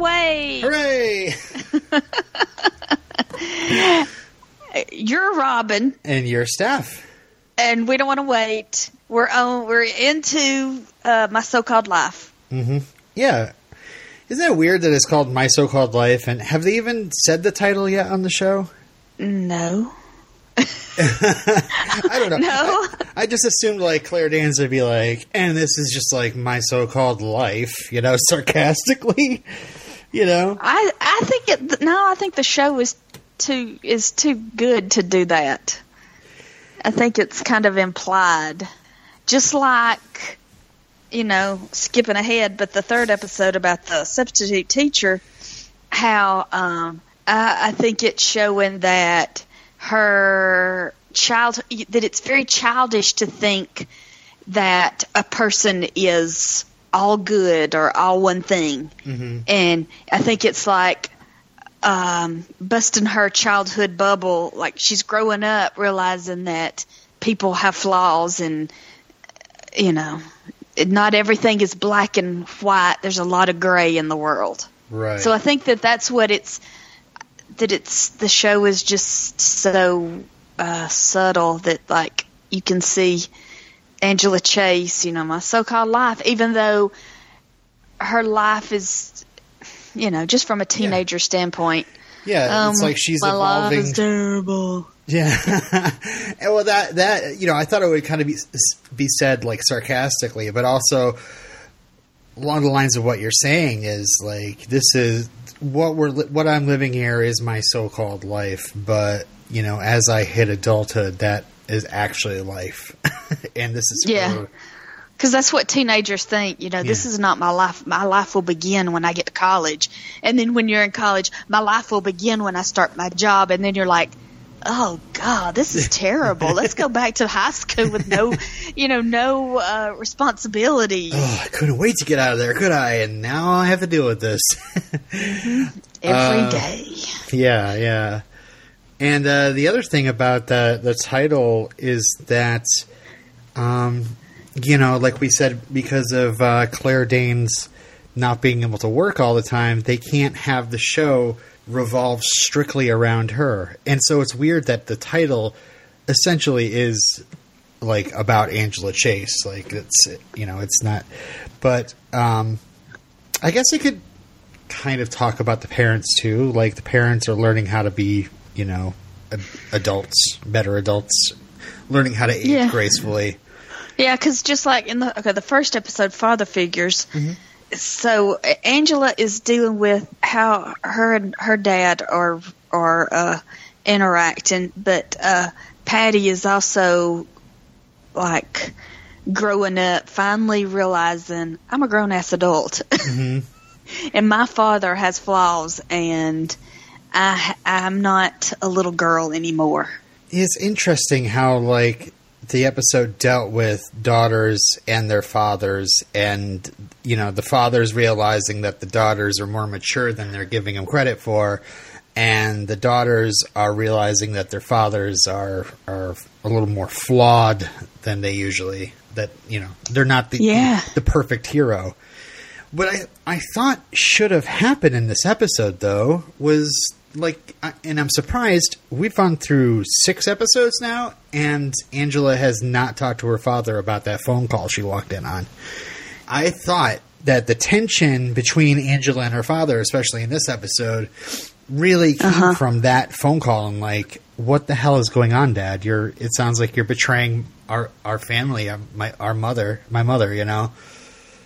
wait. Hooray! You're Robin, and your staff. and we don't want to wait. We're on. We're into uh, my so-called life. Mm-hmm. Yeah. Isn't that weird that it's called My So-Called Life? And have they even said the title yet on the show? No, I don't know. no. I, I just assumed like Claire Danes would be like, and this is just like my so-called life, you know, sarcastically, you know. I I think it. No, I think the show is too is too good to do that. I think it's kind of implied, just like you know, skipping ahead, but the third episode about the substitute teacher, how um, I, I think it's showing that her child that it's very childish to think that a person is all good or all one thing Mm-hmm. and I think it's like um, busting her childhood bubble. Like she's growing up, realizing that people have flaws, and you know, not everything is black and white. There's a lot of gray in the world. Right. So I think that that's what it's that it's the show is just so uh, subtle that like you can see Angela Chase, you know, my so-called life, even though her life is, you know, just from a teenager standpoint. yeah, it's um, like she's my life evolving. is terrible. Yeah. and well, that that you know, I thought it would kind of be be said like sarcastically, but also along the lines of what you're saying is like this is what we're what I'm living here is my so-called life, but you know, as I hit adulthood, that is actually life, and this is Yeah. Because that's what teenagers think. You know, this is not my life. My life will begin when I get to college. And then when you're in college, my life will begin when I start my job. And then you're like, oh, God, this is terrible. Let's go back to high school with no, you know, no uh, responsibility Oh, I couldn't wait to get out of there, could I? And now I have to deal with this. every uh, day. Yeah, yeah. And uh, the other thing about the the title is that, um, you know, like we said, because of uh, Claire Danes not being able to work all the time, they can't have the show revolve strictly around her. And so it's weird that the title essentially is like about Angela Chase. Like it's you know it's not, but um, I guess it could kind of talk about the parents too. Like the parents are learning how to be, you know, ad- adults, better adults, learning how to age Yeah. gracefully. Yeah, because just like in the okay, the first episode, father figures. So Angela is dealing with how her and her dad are are uh, interacting, but uh, Patty is also like growing up, finally realizing I'm a grown ass adult, and my father has flaws, and I I'm not a little girl anymore. It's interesting how like the episode dealt with daughters and their fathers and you know the fathers realizing that the daughters are more mature than they're giving them credit for and the daughters are realizing that their fathers are are a little more flawed than they usually that you know they're not the Yeah. the perfect hero what I, I thought should have happened in this episode, though, was like, I- and I'm surprised we've gone through six episodes now, and Angela has not talked to her father about that phone call she walked in on. I thought that the tension between Angela and her father, especially in this episode, really came from that phone call and like, what the hell is going on, Dad? You're. It sounds like you're betraying our our family, our, my our mother, my mother. You know.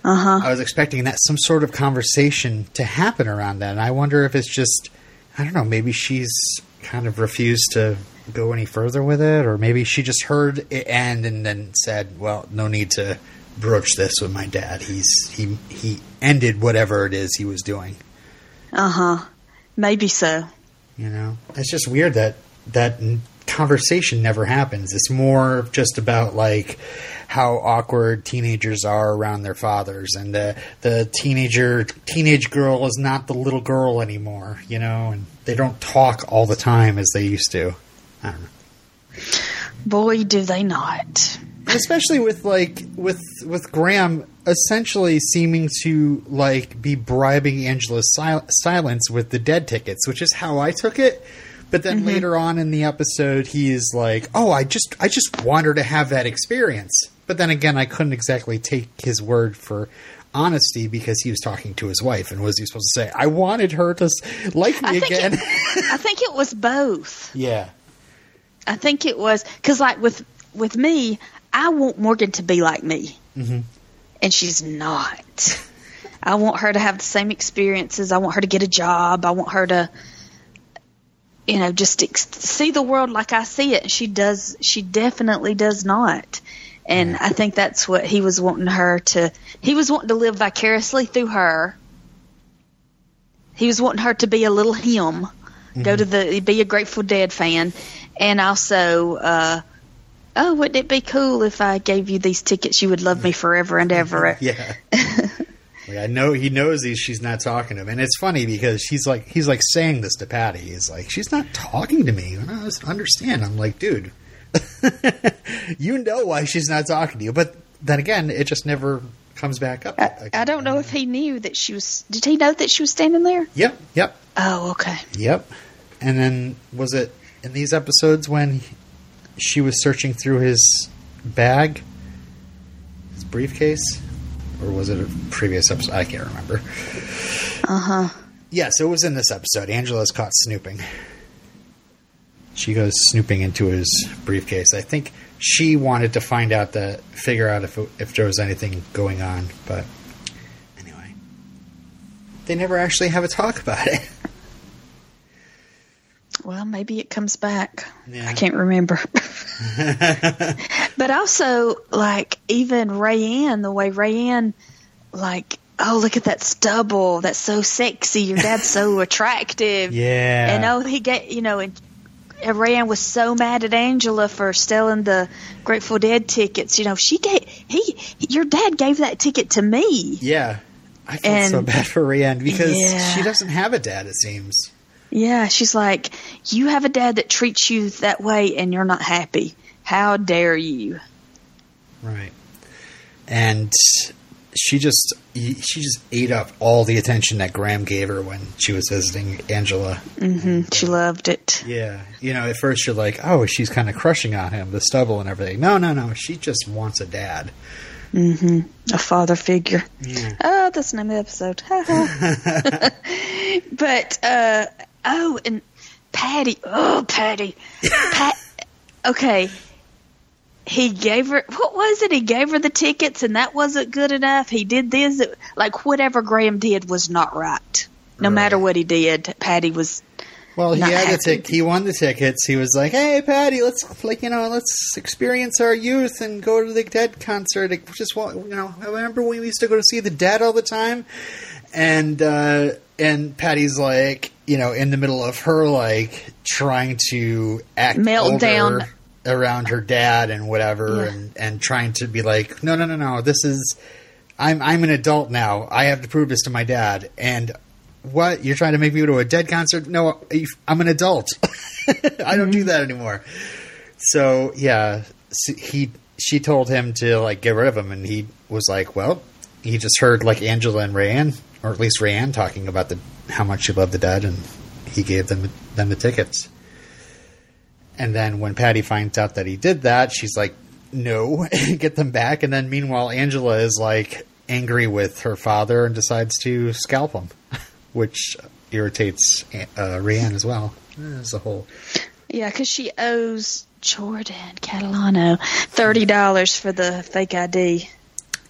Uh huh. I was expecting that some sort of conversation to happen around that. And I wonder if it's just, I don't know, maybe she's kind of refused to go any further with it, or maybe she just heard it end and then said, "Well, no need to broach this with my dad. He's he he ended whatever it is he was doing." Uh huh. Maybe so. You know, it's just weird that that conversation never happens. It's more just about like how awkward teenagers are around their fathers, and the the teenager teenage girl is not the little girl anymore. You know, and they don't talk all the time as they used to. I don't know. Boy, do they not. especially with like with with Graham essentially seeming to like be bribing Angela's sil- silence with the dead tickets, which is how I took it. But then mm-hmm. later on in the episode, he is like, "Oh, I just I just want her to have that experience." But then again, I couldn't exactly take his word for honesty because he was talking to his wife, and what was he supposed to say? I wanted her to like me think again. it, I think it was both. yeah, I think it was because, like with with me, I want Morgan to be like me, Mm-hmm. and she's not. I want her to have the same experiences. I want her to get a job. I want her to, you know, just ex- see the world like I see it. She does. She definitely does not. And I think that's what he was wanting her to. He was wanting to live vicariously through her. He was wanting her to be a little him, go to the be a Grateful Dead fan, and also, uh, oh, wouldn't it be cool if I gave you these tickets? You would love me forever and ever. yeah. Like, I know he knows these. She's not talking to him, and it's funny because she's like he's like saying this to Patty. He's like, she's not talking to me. And I don't understand. I'm like, dude, you know why she's not talking to you, but then again, it just never comes back up. I, I don't know if he knew that she was. Did he know that she was standing there? Yep, yep, Oh, okay. yep. And then was it in these episodes when she was searching through his bag, his briefcase, or was it a previous episode? I can't remember. Uh huh. Yes, it was in this episode. Angela's caught snooping. She goes snooping into his briefcase. I think she wanted to find out the figure out if if there was anything going on, but anyway, they never actually have a talk about it. Well, maybe it comes back. Yeah. I can't remember. but also, like, even Rayanne, the way Rayanne, like, oh, look at that stubble. That's so sexy. Your dad's so attractive. Yeah. And oh, he get, you know, and and was so mad at Angela for stealing the Grateful Dead tickets. You know, she gave, he, your dad gave that ticket to me. Yeah, I feel so bad for Rayanne because Yeah. she doesn't have a dad. It seems. Yeah, she's like, you have a dad that treats you that way and you're not happy. How dare you? Right. And she just she just ate up all the attention that Graham gave her when she was visiting Angela. hmm She loved it. Yeah. You know, at first you're like, "Oh, she's kind of crushing on him, the stubble and everything." No, no, no. She just wants a dad. hmm A father figure. Yeah. Oh, that's the name of the episode. But uh oh, and Patty. Oh, Patty. Pat. Okay. He gave her what was it? He gave her the tickets, and that wasn't good enough. He did this. Like whatever Graham did was not right. No Right. matter what he did, Patty was. Well, he had the happy. tick. He won the tickets. He was like, "Hey, Patty, let's like you know, let's experience our youth and go to the Dead concert. Like, Just you know, I remember when we used to go to see the Dead all the time." And uh, and Patty's like, you know, in the middle of her like trying to act Meltdown. older around her dad and whatever, Yeah. and and trying to be like, no, no, no, no, this is. I'm I'm an adult now. I have to prove this to my dad. And what you're trying to make me go to a dead concert? No, I'm an adult. I don't do mm-hmm. that anymore. So yeah, he she told him to like get rid of him, and he was like, well, he just heard like Angela and Rayanne, or at least Rayanne, talking about the how much she loved the dead, and he gave them them the tickets. And then when Patty finds out that he did that, she's like, no, get them back. And then meanwhile, Angela is like angry with her father and decides to scalp him, which irritates uh, Rayanne as well as a whole. Yeah, because she owes Jordan Catalano thirty dollars for the fake ID.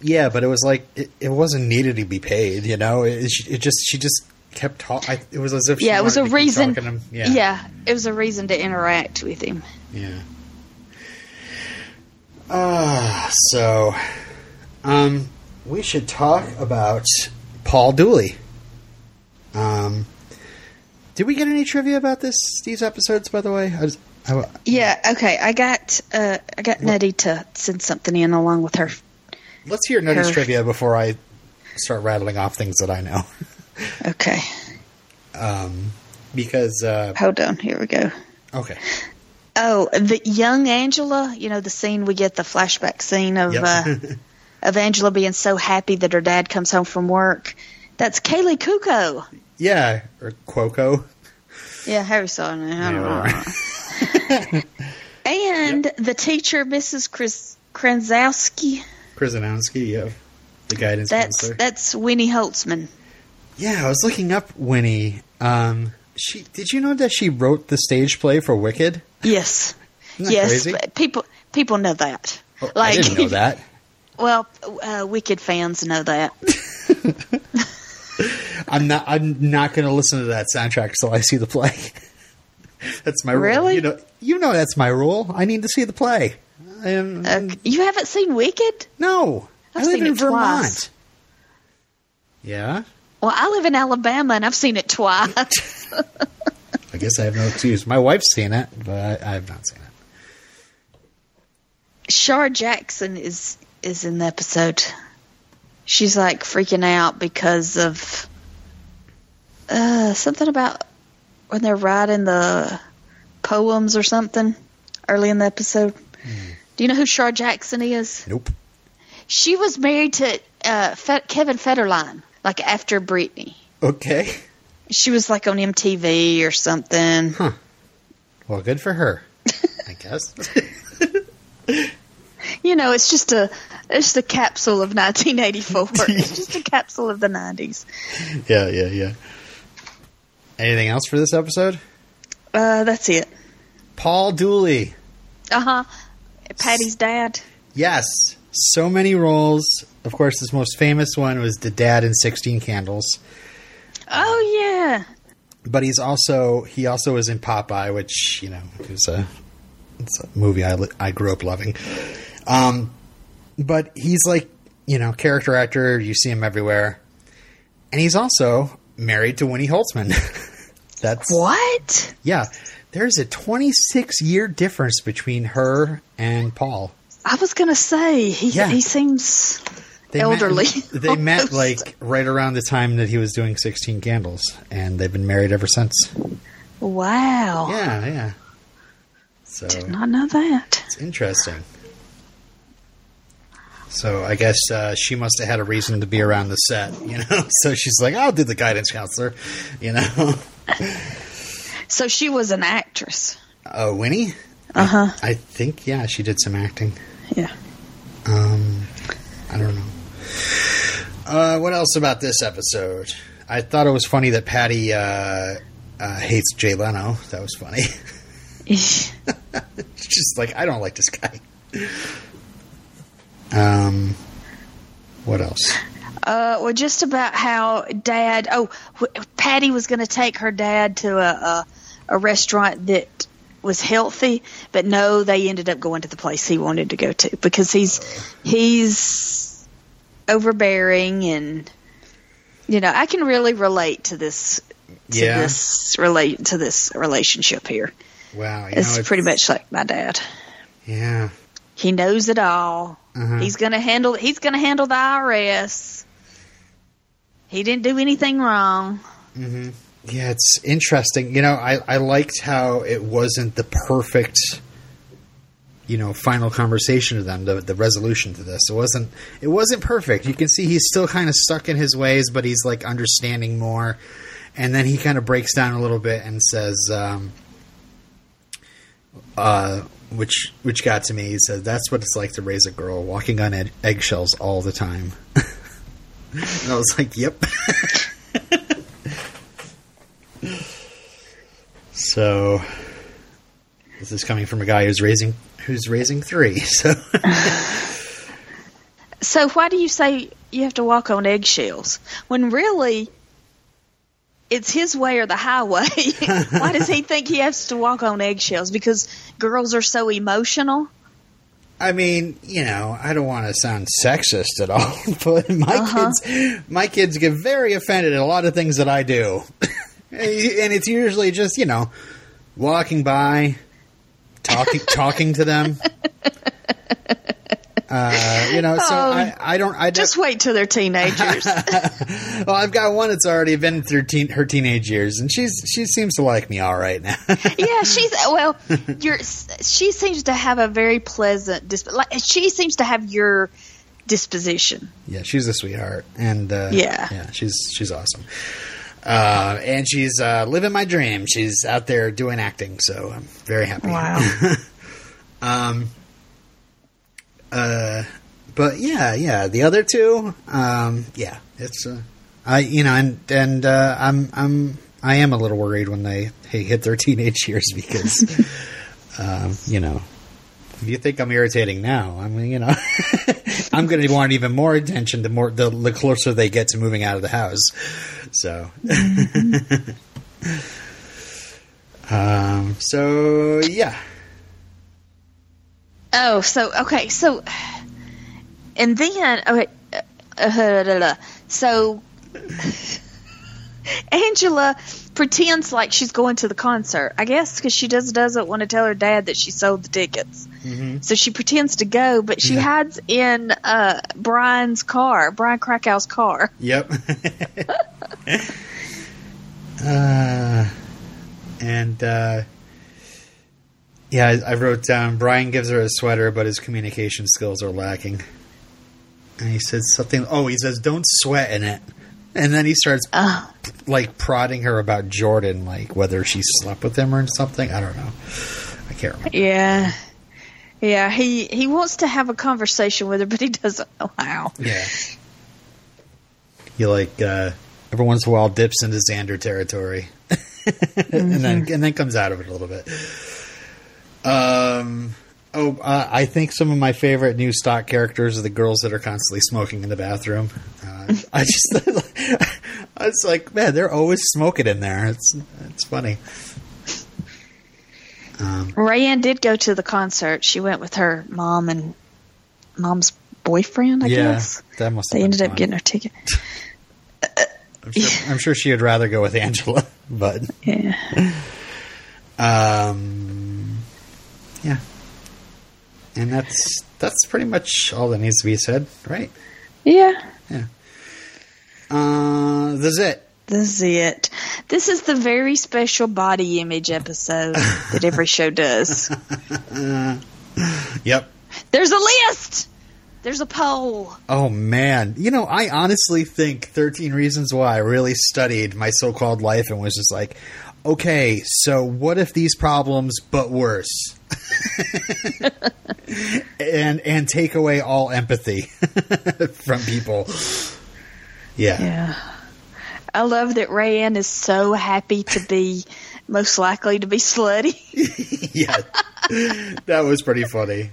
Yeah, but it was like it, it wasn't needed to be paid. You know, it, it just she just kept talking. It was as if she yeah, it was a reason. talking to him. Yeah, yeah, it was a reason to interact with him. Yeah. Ah, so, um, we should talk about Paul Dooley. Um, did we get any trivia about this? These episodes, by the way. I just, I, Yeah, okay. I got uh, I got Nettie to send something in along with her. let's hear Nettie's Her- trivia before I start rattling off things that I know. Okay, Um, because uh, hold on. Here we go. okay, Oh, the young Angela. You know the scene we get the flashback scene of Yep. uh, of Angela being so happy that her dad comes home from work. That's Kaylee Kuko. yeah, or Quoco. Yeah, Harry saw it. I don't know. right. And the teacher, Mrs. Kranzowski. Krasinowski, yeah. The guidance That's counselor. that's Winnie Holzman. Yeah, I was looking up Winnie. Um, she did you know that she wrote the stage play for Wicked? Yes, yes. People people know that. Oh, I didn't know that. Well, uh, Wicked fans know that. I'm not. I'm not going to listen to that soundtrack until I see the play. that's my rule. Really? You know. You know that's my rule. I need to see the play. I am, Uh, you haven't seen Wicked? no, I've I live seen in it Vermont. twice. Yeah, Well, I live in Alabama and I've seen it twice. I guess I have no excuse. My wife's seen it, but I, I have not seen it. Shar Jackson is is in the episode. She's like freaking out because of uh, something about when they're writing the poems or something early in the episode. Do you know who Shar Jackson is? Nope. She was married to uh, Fe- Kevin Federline, like after Britney. Okay. She was like on MTV or something. Huh. Well, good for her. I guess. You know, it's just a it's just a capsule of 1984. it's just a capsule of the 90s. yeah, yeah, yeah. Anything else for this episode? Uh, that's it. Paul Dooley. Uh huh. Patty's dad. Yes, so many roles. Of course, his most famous one was the dad in Sixteen Candles. Oh yeah. But he's also he also was in Popeye, which you know is a it's a movie I I grew up loving. Um, but he's like you know character actor. You see him everywhere, and he's also married to Winnie Holzman. That's What? yeah. There's a 26 year difference between her and Paul. I was gonna say he Yeah. he seems They elderly. Met, they met like right around the time that he was doing 16 Candles, and they've been married ever since. wow. Yeah, yeah. So Did not know that. it's interesting. So I guess uh, she must have had a reason to be around the set, you know. So she's like, "I'll do the guidance counselor," you know. So she was an actress. Oh, Winnie. Uh huh. I think yeah, she did some acting. Yeah. Um, I don't know. Uh, what else about this episode? I thought it was funny that Patty uh, uh, hates Jay Leno. That was funny. Just like, I don't like this guy. Um, what else? Uh, well, just about how dad. Oh, Patty was going to take her dad to a, a a restaurant that was healthy, but no, they ended up going to the place he wanted to go to because he's he's overbearing and you know I can really relate to this to Yeah. this relate to this relationship here. Wow, you It's know, pretty much like my dad. yeah. He knows it all. Uh-huh. He's gonna handle. He's gonna handle the IRS. He didn't do anything wrong. hmm Yeah, it's interesting. You know, I, I liked how it wasn't the perfect, you know, final conversation to them, the, the resolution to this. It wasn't it wasn't perfect. You can see he's still kind of stuck in his ways, but he's like understanding more. And then he kind of breaks down a little bit and says, um, uh, which which got to me. He said, "That's what it's like to raise a girl, walking on ed- eggshells all the time." and I was like, "Yep." So this is coming from a guy who's raising who's raising three. So So why do you say you have to walk on eggshells when really it's his way or the highway? why does he think he has to walk on eggshells? Because girls are so emotional. I mean, you know, I don't want to sound sexist at all, but my Uh-huh. kids my kids get very offended at a lot of things that I do. and it's usually just, you know, walking by, talking talking to them. Uh, you know, so Oh, I, I don't. I Just wait till they're teenagers. well, I've got one that's already been through teen, her teenage years, and she's she seems to like me all right now. yeah, she's well. You're. She seems to have a very pleasant. Disp- like she seems to have your disposition. yeah, she's a sweetheart, and uh, Yeah. yeah, she's she's awesome. Uh, and she's uh, living my dream. She's out there doing acting, so I'm very happy. Wow. um, uh, but yeah, yeah, the other two, um, yeah, it's uh, I, you know, and and uh, I'm I'm I am a little worried when they hey, hit their teenage years because, um, you know, if you think I'm irritating now, I mean, you know, I'm going to want even more attention the more the, the closer they get to moving out of the house. So, um, so yeah, Oh, so okay, so and then okay, uh, uh, da, da. so Angela pretends like she's going to the concert. I guess because she just doesn't want to tell her dad that she sold the tickets. So she pretends to go, but she Yeah. hides in uh, Brian's car, Brian Krakow's car. Yep. uh, and uh, yeah, I, I wrote down Brian gives her a sweater, but his communication skills are lacking. And he says something. Oh, he says, "Don't sweat in it." And then he starts Uh, like prodding her about Jordan, like whether she slept with him or something. I don't know. I can't remember. yeah. Yeah, he, he wants to have a conversation with her, but he doesn't know how. Yeah. He like uh, every once in a while dips into Xander territory, and then and then comes out of it a little bit. Um. Oh, uh, I think some of my favorite new stock characters are the girls that are constantly smoking in the bathroom. Uh, I just, I was like, man, they're always smoking in there. It's it's funny. Um, Rayanne did go to the concert. She went with her mom and mom's boyfriend, I yeah, guess. that must. They ended up getting her ticket. I'm sure, I'm sure she would rather go with Angela, but Yeah. Um, yeah, and that's that's pretty much all that needs to be said, right? Yeah. Yeah. Uh, that's it. This is it. This is the very special body image episode that every show does. Yep. There's a list. There's a poll. Oh man, you know, I honestly think Thirteen Reasons Why really studied my so-called life and was just like, okay, so what if these problems, but worse, and and take away all empathy from people. Yeah. Yeah. I love that Rayanne is so happy to be most likely to be slutty. yeah, that was pretty funny.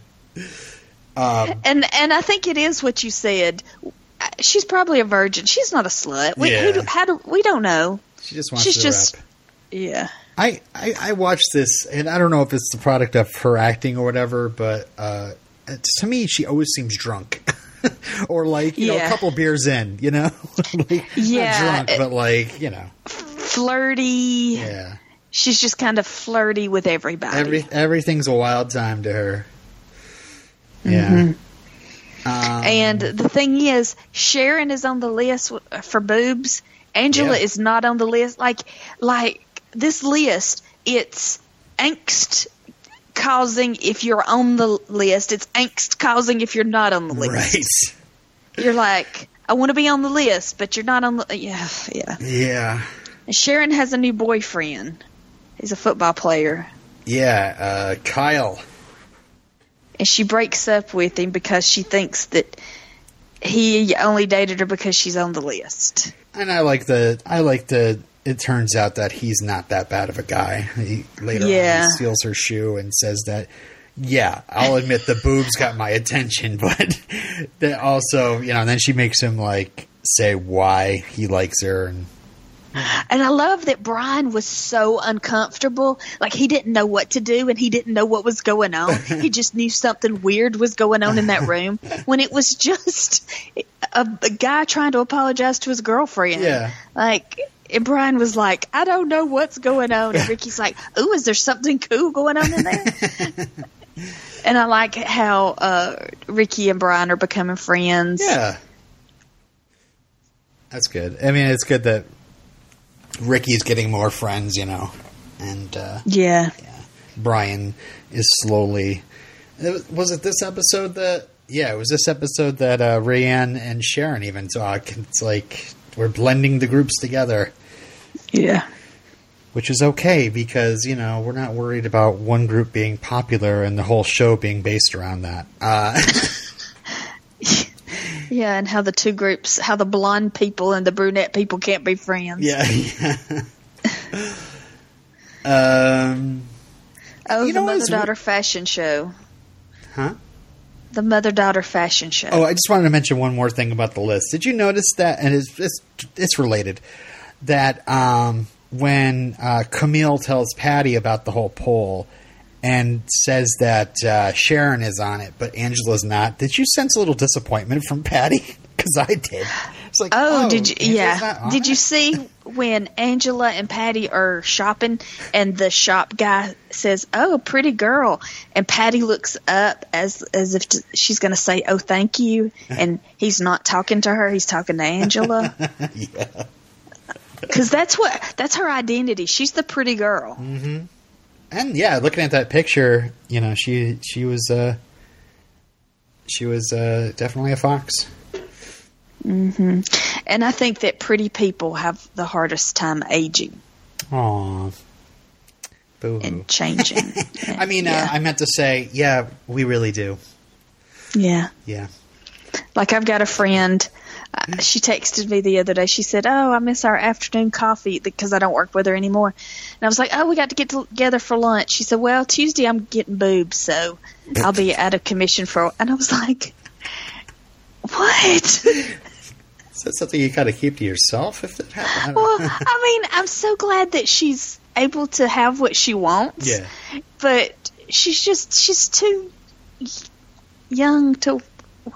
And and I think it is what you said. She's probably a virgin. She's not a slut. We, Yeah. who how do, we don't know. She just wants She's to just rap. yeah. I, I I watched this, and I don't know if it's the product of her acting or whatever, but uh, to me, she always seems drunk, or like you know, a couple beers in, you know, like, Yeah, drunk, but like you know, Flirty. yeah. She's just kind of flirty with everybody. Every everything's a wild time to her. Yeah. Mm-hmm. Um, And the thing is, Sharon is on the list for boobs. Angela Yeah. is not on the list. Like, like this list, it's angst causing if you're on the list. It's angst causing if you're not on the list. right. You're like, I want to be on the list, but you're not on the. Yeah, yeah. Yeah. And Sharon has a new boyfriend. He's a football player, Yeah. Uh, Kyle. and she breaks up with him because she thinks that he only dated her because she's on the list. And I like the I like the it turns out that he's not that bad of a guy. He later Yeah. on steals her shoe and says that yeah, I'll admit the boobs got my attention, but that also, you know, and then she makes him like say why he likes her and And I love that Brian was so uncomfortable. Like he didn't know what to do and he didn't know what was going on. he just knew something weird was going on in that room when it was just a, a guy trying to apologize to his girlfriend. Yeah. Like, and Brian was like, I don't know what's going on. And Ricky's like, Ooh, is there something cool going on in there? and I like how uh, Ricky and Brian are becoming friends. Yeah. That's good. I mean, it's good that Ricky's getting more friends, you know, and uh, Yeah. Brian is slowly. was- Was it this episode that? Yeah, it was this episode that uh, Rayanne and Sharon even talk. It's like we're blending the groups together, Yeah. which is okay because you know we're not worried about one group being popular and the whole show being based around that. Uh, Yeah, and how the two groups, how the blonde people and the brunette people can't be friends. yeah, yeah. um, Oh, the know mother daughter fashion show. huh? The mother daughter fashion show. Oh, I just wanted to mention one more thing about the list. Did you notice that? And it's it's, it's related. That um, when uh, Camille tells Patty about the whole poll and says that uh, Sharon is on it, but Angela's not. Did you sense a little disappointment from Patty? Because I did. It's like, Oh, did you? Angela's Yeah. Did you see when Angela and Patty are shopping and the shop guy says, "Oh, pretty girl," and Patty looks up as as if she's going to say, "Oh, thank you," and he's not talking to her; he's talking to Angela. yeah. Because that's what that's her identity. She's the pretty girl. And yeah, looking at that picture, you know, she she was uh, she was uh, definitely a fox. Mm-hmm. And I think that pretty people have the hardest time aging Aw. Boo and changing. I mean, uh. I meant to say, yeah, we really do. yeah. Yeah. Like I've got a friend. Uh, she texted me the other day. She said, "Oh, I miss our afternoon coffee because I don't work with her anymore." And I was like, "Oh, we got to get together for lunch." She said, "Well, Tuesday I'm getting boobs, so I'll be out of commission for." And I was like, "What?" Is that something you got to keep to yourself if it happens? I well. I mean, I'm so glad that she's able to have what she wants. Yeah. But she's just she's too young to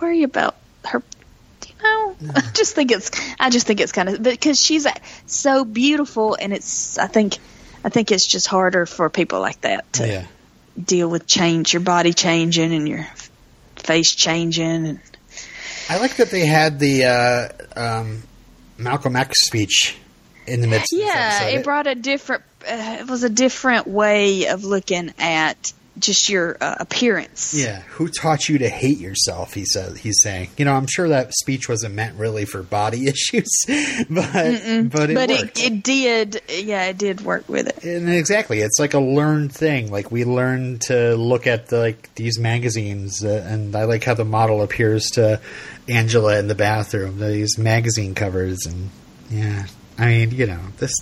worry about her. I just think it's I just think it's kind of because she's so beautiful, and it's I think I think it's just harder for people like that to Yeah. deal with change, your body changing and your face changing, and I like that they had the uh, um, Malcolm X speech in the midst of this yeah, it brought a different. Uh, it was a different way of looking at just your uh, appearance. Yeah, who taught you to hate yourself? He said. He's saying. You know, I'm sure that speech wasn't meant really for body issues, but but it but it, it did. Yeah, it did work with it. and exactly, it's like a learned thing. Like we learn to look at the, like these magazines, uh, and I like how the model appears to Angela in the bathroom. These magazine covers, and yeah, I mean, you know, this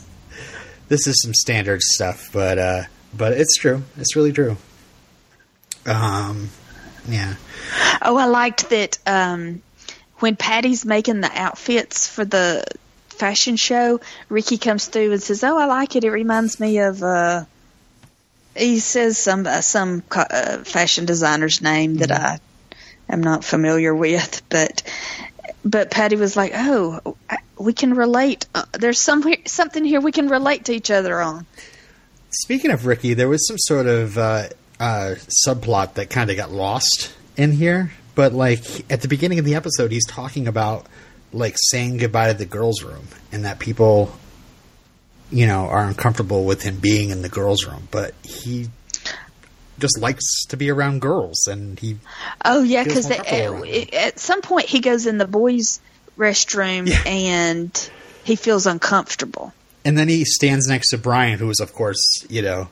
this is some standard stuff, but uh, but it's true. It's really true. Um, yeah, Oh, I liked that um, when Patty's making the outfits for the fashion show, Ricky comes through and says, "Oh, I like it. It reminds me of." Uh, he says some uh, some uh, fashion designer's name that I am not familiar with, but but Patty was like, "Oh, I- we can relate. Uh, there's some something here we can relate to each other on." Speaking of Ricky, there was some sort of uh, subplot that kind of got lost in here. But like at the beginning of the episode, he's talking about like saying goodbye to the girls' room, and that people, you know, are uncomfortable with him being in the girls' room. But he just likes to be around girls, and he Oh yeah, because more comfortable around them. at some point he goes in the boys' restroom Yeah. and he feels uncomfortable. and then he stands next to Brian, who is of course you know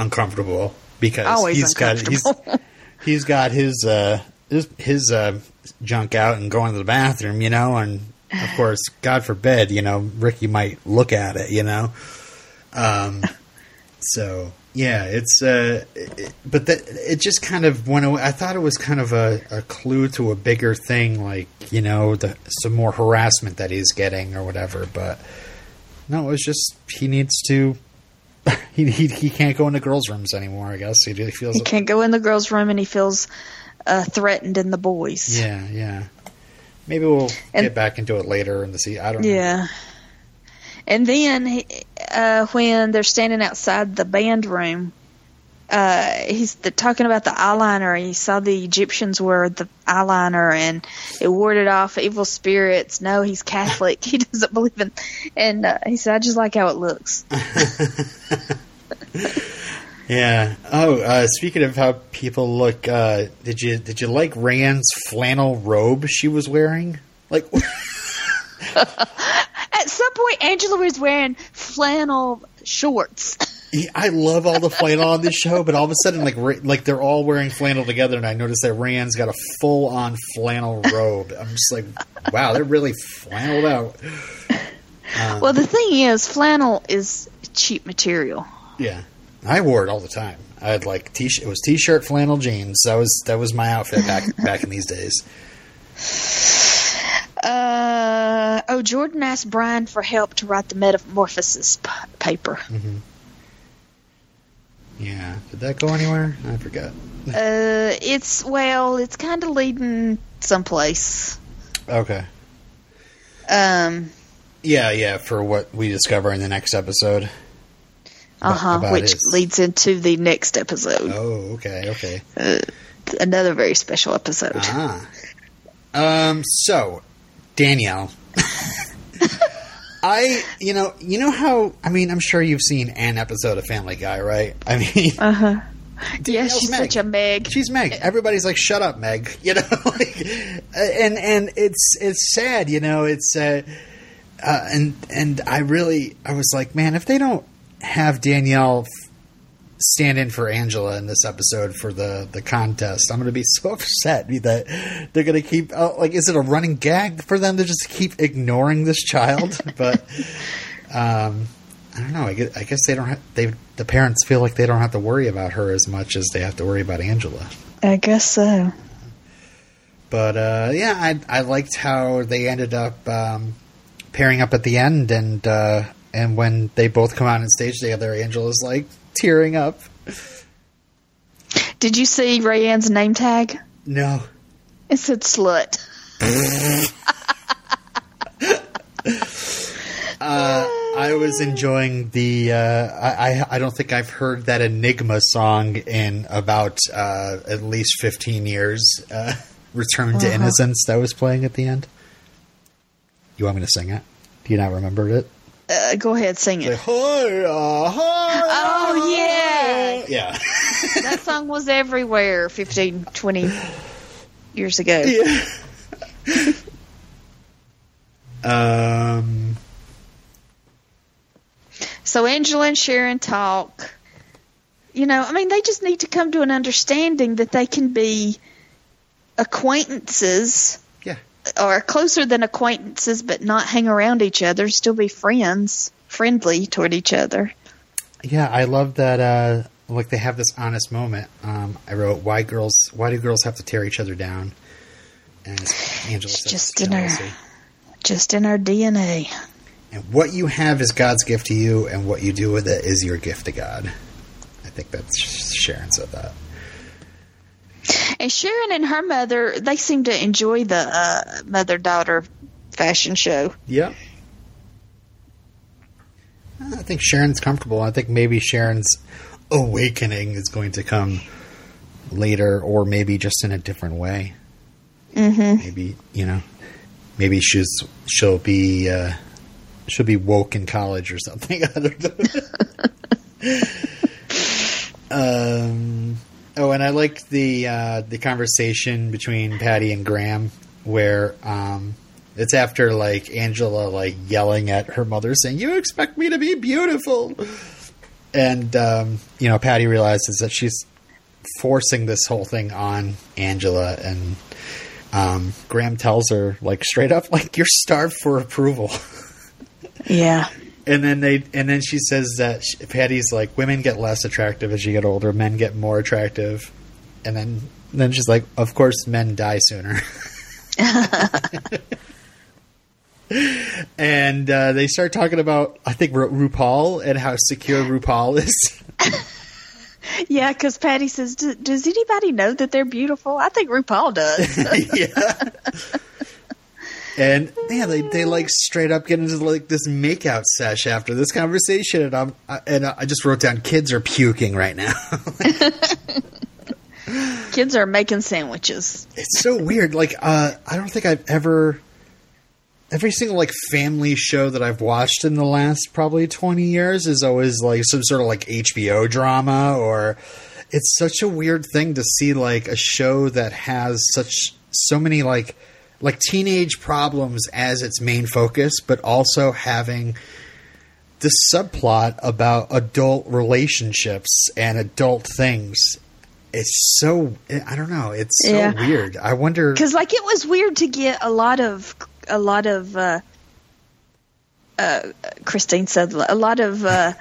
uncomfortable because Always he's got he's he's got his uh his, his uh junk out and going to the bathroom, you know, and of course, God forbid, you know, Ricky might look at it, you know. Um so yeah, it's uh it, but that it just kind of went away. I thought it was kind of a, a clue to a bigger thing like, you know, the some more harassment that he's getting or whatever, but no, it was just he needs to he, he he can't go into girls' rooms anymore. I guess he, he feels He can't go in the girls' room and he feels uh, threatened in the boys. Yeah, yeah. Maybe we'll And- get back into it later in the season. I don't know. Yeah. And then he- uh, when they're standing outside the band room, uh, he's the, talking about the eyeliner. He saw the Egyptians wear the eyeliner, and it warded off evil spirits. No, he's Catholic. he doesn't believe in. And uh, he said, "I just like how it looks." yeah. Oh, uh, speaking of how people look, uh, did you did you like Rand's flannel robe she was wearing? Like. At some point, Angela was wearing flannel shorts. I love all the flannel on this show, but all of a sudden, like like they're all wearing flannel together, and I noticed that Rand's got a full on flannel robe. I'm just like, wow, they're really flanneled out. Um, well, the thing is, flannel is cheap material. Yeah, I wore it all the time. I had like t it was t-shirt flannel jeans. That was that was my outfit back back in these days. Uh oh, Jordan asked Brian for help to write the metamorphosis p- paper. Mm-hmm. Yeah, did that go anywhere? I forgot. Uh, it's well, it's kind of leading someplace. Okay. Um. Yeah, yeah. For what we discover in the next episode. Uh huh. Which his... leads into the next episode. Oh, okay, okay. Uh, another very special episode. Ah. Um. So, Danielle. I, you know, you know how I mean, I'm sure you've seen an episode of Family Guy, right? I mean, uh huh. Yeah, she's Meg. such a Meg. She's Meg. Everybody's like, "Shut up, Meg," you know. like, and and it's it's sad, you know. It's uh, uh, and and I really I was like, man, if they don't have Danielle stand in for Angela in this episode for the the contest. I'm going to be so upset that they're going to keep oh, like is it a running gag for them to just keep ignoring this child? but um, I don't know. I guess, I guess they don't. Have, they the parents feel like they don't have to worry about her as much as they have to worry about Angela. I guess so. But uh, yeah, I I liked how they ended up um, pairing up at the end, and uh, and when they both come out on stage together, Angela's like, tearing up. Did you see Rayanne's name tag? No. It said slut. uh, I was enjoying the. Uh, I I don't think I've heard that Enigma song in about uh, at least fifteen years. Uh, Return to uh-huh. Innocence that was playing at the end. You want me to sing it? Do you not remember it? Uh, go ahead, sing it. Say, oh, yeah. Yeah. that song was everywhere 15, 20 years ago. Yeah. um. So Angela and Sharon talk. You know, I mean, they just need to come to an understanding that they can be acquaintances or closer than acquaintances, but not hang around each other, still be friends, friendly toward each other. Yeah, I love that. Uh, like they have this honest moment. Um, I wrote, "Why girls? Why do girls have to tear each other down?" And Angela says, just in our, just in our DNA. And what you have is God's gift to you, and what you do with it is your gift to God. I think that's Sharon said that. And Sharon and her mother, they seem to enjoy the uh, mother daughter fashion show. Yeah. I think Sharon's comfortable. I think maybe Sharon's awakening is going to come later, or maybe just in a different way. Mm-hmm. Maybe you know, maybe she's she'll be uh, she'll be woke in college or something. um, Oh, and I like the uh, the conversation between Patty and Graham, where um, it's after like Angela like yelling at her mother, saying, "You expect me to be beautiful," and um, you know Patty realizes that she's forcing this whole thing on Angela, and um, Graham tells her like straight up, like you're starved for approval. Yeah and then they and then she says that she, Patty's like women get less attractive as you get older, men get more attractive, and then then she's like, of course, men die sooner. and uh, they start talking about I think Ru- RuPaul and how secure RuPaul is. yeah, because Patty says, "Does anybody know that they're beautiful?" I think RuPaul does. yeah And yeah, they, they like straight up get into like this makeout sesh after this conversation, and I'm I, and I just wrote down kids are puking right now. Kids are making sandwiches. it's so weird. Like uh, I don't think I've ever every single like family show that I've watched in the last probably twenty years is always like some sort of like HBO drama or it's such a weird thing to see like a show that has such so many like like teenage problems as its main focus, but also having this subplot about adult relationships and adult things. It's so I don't know. It's so Yeah. weird. I wonder. Because like it was weird to get a lot of a lot of uh, uh, Christine said a lot of uh,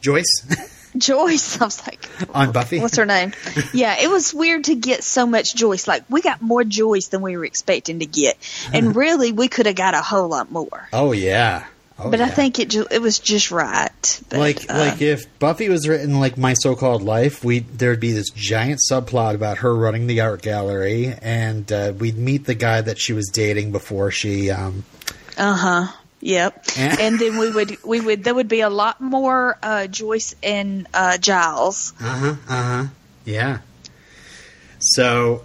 Joyce Joyce. I was like, on Buffy. what's her name? Yeah, it was weird to get so much Joyce. Like we got more Joyce than we were expecting to get, and really we could have got a whole lot more. Oh yeah. Oh, But I think it ju- it was just right. But, like uh, like if Buffy was written like My So Called Life, we there'd be this giant subplot about her running the art gallery, and uh, we'd meet the guy that she was dating before she. Um, Uh huh. Yep. Yeah. and then we would we would there would be a lot more uh, Joyce and uh, Giles. uh huh. Uh huh. Yeah. So.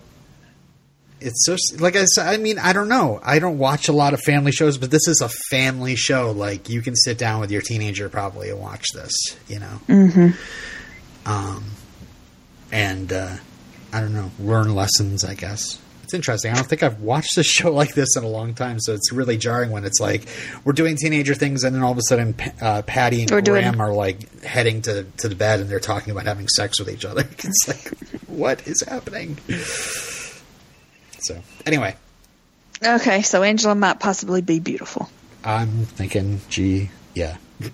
It's so like I said. I mean, I don't know. I don't watch a lot of family shows, but this is a family show. Like you can sit down with your teenager probably and watch this. You know. Mm-hmm. um, and uh, I don't know, learn lessons. I guess it's interesting. I don't think I've watched a show like this in a long time, so it's really jarring when it's like we're doing teenager things, and then all of a sudden, uh, Patty and We're doing- Graham are like heading to to the bed, and they're talking about having sex with each other. It's like, what is happening? So anyway, Okay, so Angela might possibly be beautiful. I'm thinking, gee, yeah.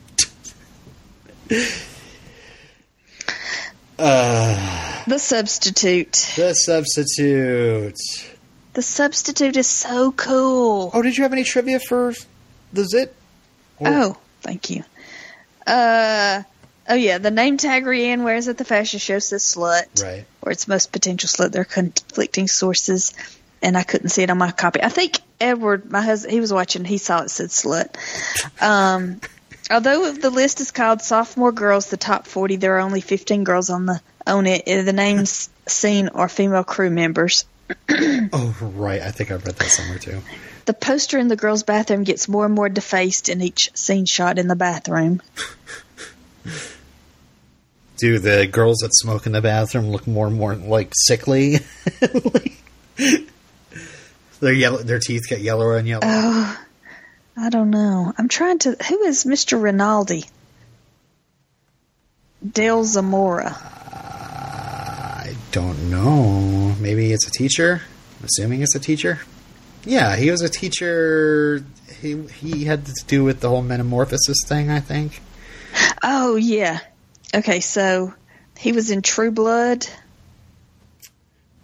The substitute. The substitute. The substitute is so cool. Oh, did you have any trivia for the Zit? Or- Oh, thank you. Uh, oh yeah, the name tag Rayanne wears at the fashion show says slut, Right. or its most potential slut. There are conflicting sources, and I couldn't see it on my copy. I think Edward, my husband, he was watching. He saw it said slut. Um, although the list is called sophomore girls, the top forty, there are only fifteen girls on the on it. Uh, The names seen are female crew members. Oh, right. I think I've read that somewhere too. The poster in the girls' bathroom gets more and more defaced in each scene shot in the bathroom. Do the girls that smoke in the bathroom look more and more like sickly? their yellow, their teeth get yellower and yellower. Oh, I don't know. I'm trying to. Who is Mr. Rinaldi? Dale Zamora. I don't know. Maybe it's a teacher. I'm assuming it's a teacher. Yeah, he was a teacher. He he had to do with the whole metamorphosis thing. I think. Oh yeah. Okay, so he was in True Blood.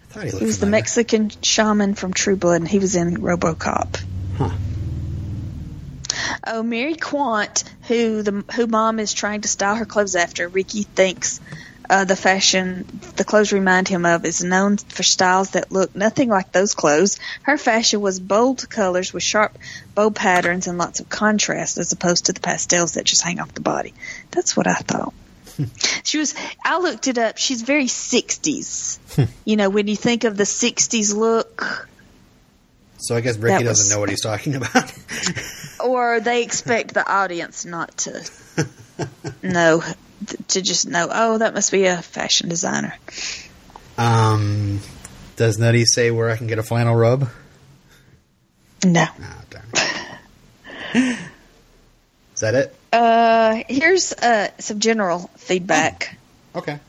I thought he He was the. Mexican shaman from True Blood, and he was in RoboCop. Huh. Oh, Mary Quant, who the who mom is trying to style her clothes after. Ricky thinks uh, the fashion the clothes remind him of is known for styles that look nothing like those clothes. Her fashion was bold colors with sharp bow patterns and lots of contrast, as opposed to the pastels that just hang off the body. That's what I thought. she was. I looked it up. She's very '60s. you know, when you think of the '60s look. So I guess Ricky That doesn't know what he's talking about. or they expect the audience not to know to just know oh that must be a fashion designer um, does Nutty say where I can get a flannel rub? no Oh, darn. Is that it? uh here's uh some general feedback Okay.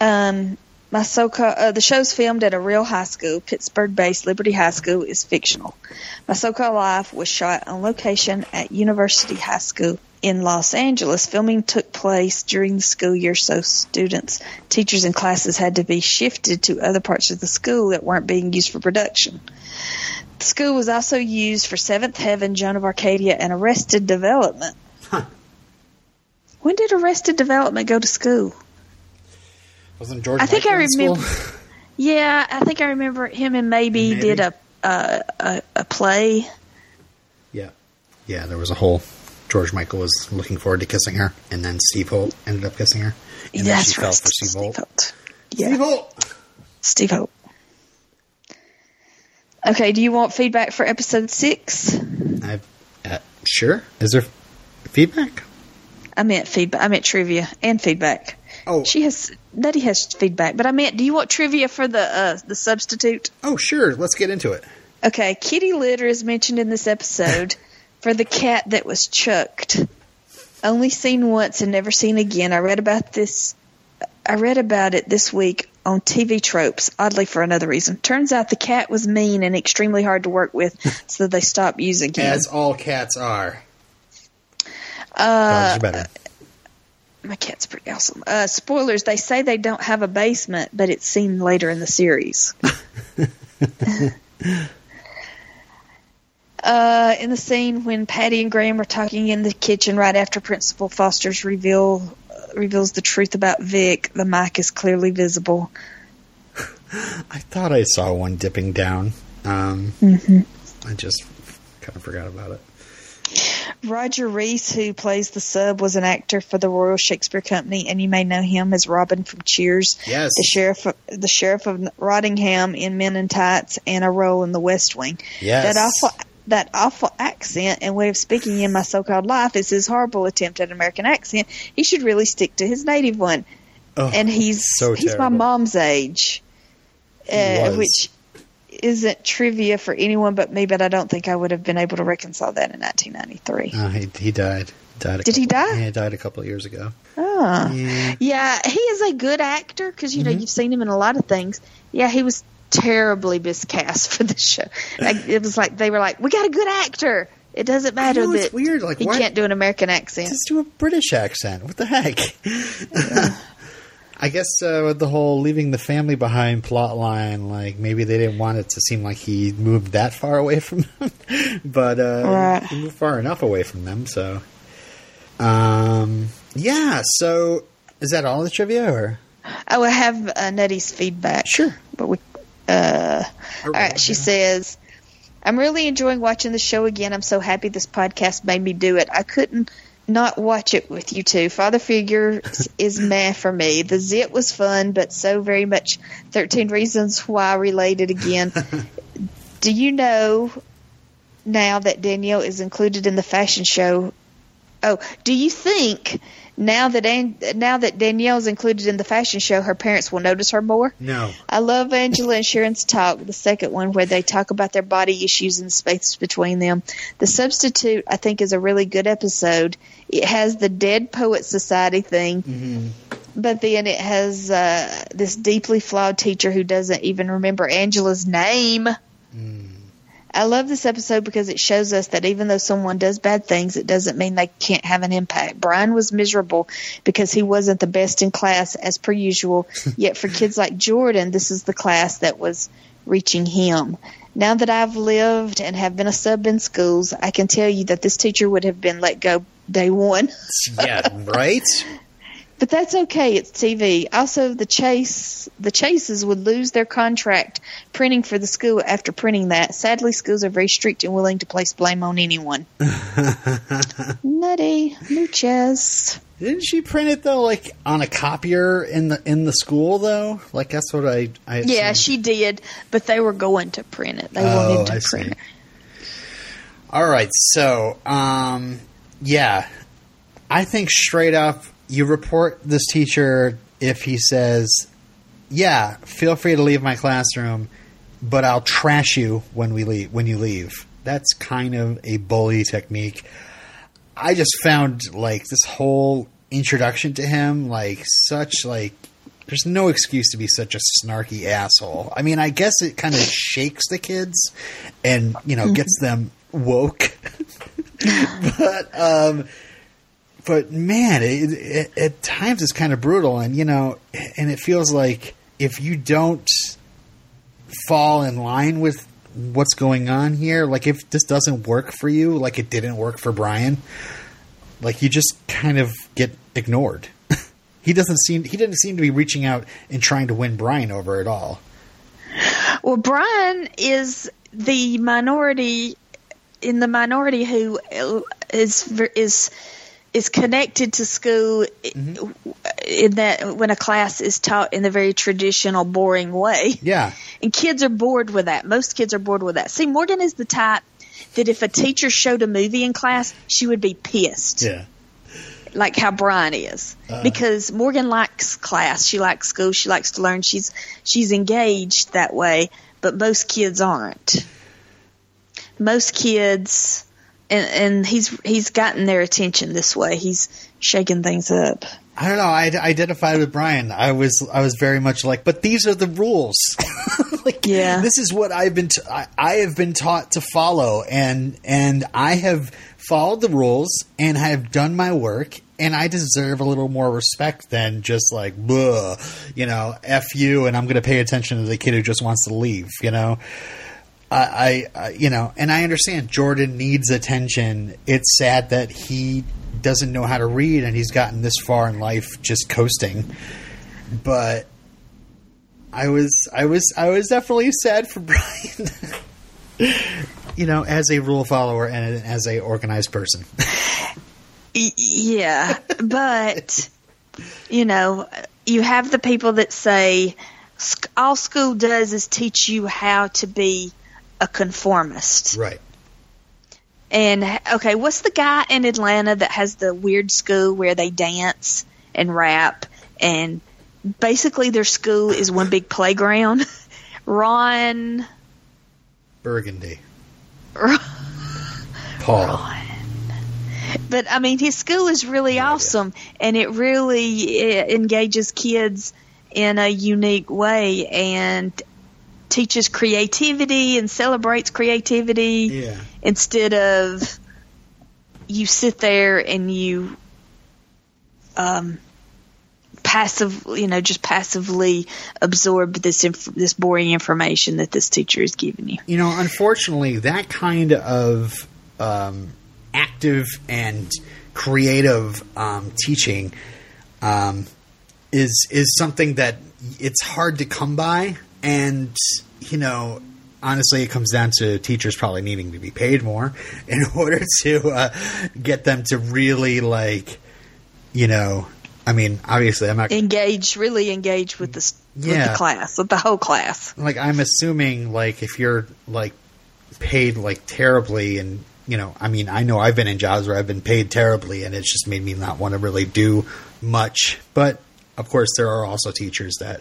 um my so uh, the show's filmed at a real high school pittsburgh-based liberty high school is fictional. My so-called life was shot on location at university high school in los angeles. Filming took place during the school year so students teachers and classes had to be shifted to other parts of the school that weren't being used for production. The school was also used for seventh heaven joan of arcadia and arrested development. Huh. when did arrested development go to school Wasn't George? I think Michael I remember- Yeah, I think I remember him and maybe, Maybe. did a uh, a, a play. Yeah. Yeah, there was a whole. George Michael was looking forward to kissing her, and then Steve Holt ended up kissing her. And then That's she right. fell for Steve Holt. Holt. Steve Holt! Steve Holt. Okay, do you want feedback for episode six? I, uh, sure. Is there feedback? I meant feedback. I meant trivia and feedback. Oh, She has Nutty has feedback, but I meant, do you want trivia for the uh, the substitute? oh, sure. Let's get into it. Okay, kitty litter is mentioned in this episode for the cat that was chucked. Only seen once and never seen again. I read about this. I read about it this week on TV Tropes. Oddly, for another reason. Turns out the cat was mean and extremely hard to work with, so they stopped using him. As all cats are. Uh, Dogs are better. My cat's pretty awesome. Uh, spoilers: They say they don't have a basement, but it's seen later in the series. uh, in the scene when Patty and Graham are talking in the kitchen right after Principal Foster's reveal uh, reveals the truth about Vic, the mic is clearly visible. I thought I saw one dipping down. Um, Mm-hmm. I just kind of forgot about it. Roger Rees, who plays the sub, was an actor for the Royal Shakespeare Company, and you may know him as Robin from Cheers. Yes. the sheriff, the sheriff of Rottingham in Men in Tights, and a role in The West Wing. Yes. That awful, that awful accent and way of speaking in My So-Called Life is his horrible attempt at an American accent. He should really stick to his native one. Oh, and he's so he's my mom's age, uh, which isn't trivia for anyone but me. But I don't think I would have been able to reconcile that in 1993. Uh, he, he died. died a Did he die? Yeah, he died a couple of years ago. Oh. Yeah. Yeah, he is a good actor because you know Mm-hmm. you've seen him in a lot of things. Yeah, he was terribly miscast for the show. Like, it was like they were like, "We got a good actor." It doesn't matter know, that weird, like, he why- can't do an American accent. Just do a British accent. What the heck? I guess uh, with the whole leaving the family behind plot line, like maybe they didn't want it to seem like he moved that far away from them, but uh, Right. he moved far enough away from them. So, um, yeah. So, is that all the trivia, or I will have uh, Nutty's feedback. Sure. but we. Uh, all right, she says, "I'm really enjoying watching the show again. I'm so happy this podcast made me do it. I couldn't." Not watch it with you two. Father Figures is meh for me. The Zit was fun, but so very much 13 Reasons Why related again. Do you know now that Danielle is included in the fashion show? Oh, do you think now that An- now that Danielle's included in the fashion show, her parents will notice her more? no? I love Angela and Sharon's talk, the second one where they talk about their body issues and the space between them. The substitute, I think, is a really good episode. It has the Dead Poet Society thing, but then it has uh, this deeply flawed teacher who doesn't even remember Angela's name. I love this episode because it shows us that even though someone does bad things, it doesn't mean they can't have an impact. Brian was miserable because he wasn't the best in class as per usual. Yet for kids like Jordan, this is the class that was reaching him. Now that I've lived and have been a sub in schools, I can tell you that this teacher would have been let go day one. yeah, right. But that's okay. It's TV. Also, the Chase, the Chases would lose their contract printing for the school after printing that. Sadly, schools are very strict and willing to place blame on anyone. Nutty, muchas. Didn't she print it though, like on a copier in the in the school though? Like that's what I. I Yeah, she did, but they were going to print it. They Oh, wanted to I print see. it. All right, so um, yeah, I think straight up, you report this teacher if he says, "Yeah, feel free to leave my classroom, but I'll trash you when we leave when you leave." That's kind of a bully technique. I just found like this whole introduction to him like such like there's no excuse to be such a snarky asshole. I mean, I guess it kind of shakes the kids and, you know, gets them woke. but um but man, it, it, at times it's kind of brutal and you know, and it feels like if you don't fall in line with what's going on here, like if this doesn't work for you, like it didn't work for Brian, like you just kind of get ignored. he doesn't seem he didn't seem to be reaching out and trying to win Brian over at all. Well, Brian is the minority in the minority who is is is connected to school mm-hmm. in that when a class is taught in the very traditional boring way. Yeah. And kids are bored with that. Most kids are bored with that. See, Morgan is the type that if a teacher showed a movie in class, she would be pissed. Yeah. Like how Brian is. Uh, because Morgan likes class. She likes school. She likes to learn. She's she's engaged that way, but most kids aren't. Most kids and, and he's he's gotten their attention this way. He's shaking things up. I don't know. I identified with Brian. I was I was very much like, but these are the rules. like, yeah, this is what I've been. T- I, I have been taught to follow, and and I have followed the rules and I have done my work, and I deserve a little more respect than just like, you know, f you, and I'm going to pay attention to the kid who just wants to leave. You know. I, I, you know, and I understand Jordan needs attention. It's sad that he doesn't know how to read and he's gotten this far in life just coasting. But I was, I was, I was definitely sad for Brian. you know, as a rule follower and as a organized person. yeah, but you know, you have the people that say all school does is teach you how to be a conformist. Right. And okay, what's the guy in Atlanta that has the weird school where they dance and rap and basically their school is one big playground? Ron Burgundy. Ron, Paul. Ron. But I mean, his school is really awesome, and it really it engages kids in a unique way. And teaches creativity and celebrates creativity yeah. instead of you sit there and you um, passive, you know, just passively absorb this inf- this boring information that this teacher is giving you. You know, unfortunately, that kind of um, active and creative um, teaching um, is is something that it's hard to come by and you know honestly, it comes down to teachers probably needing to be paid more in order to uh, get them to really like, you know, I mean, obviously, I'm not engage, really engage with the yeah. with the class, with the whole class. Like, I'm assuming, like, if you're like paid like terribly, and you know, I mean, I know I've been in jobs where I've been paid terribly, and it's just made me not want to really do much. But of course, there are also teachers that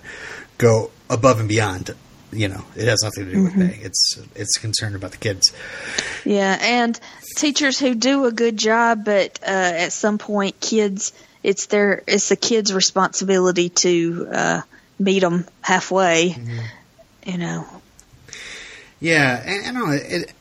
go above and beyond. You know, it has nothing to do mm-hmm. with pay. It's it's concerned about the kids. Yeah, and teachers who do a good job, but uh, at some point, kids it's their it's the kids' responsibility to uh, meet them halfway. Mm-hmm. You know. Yeah, and, and I, it,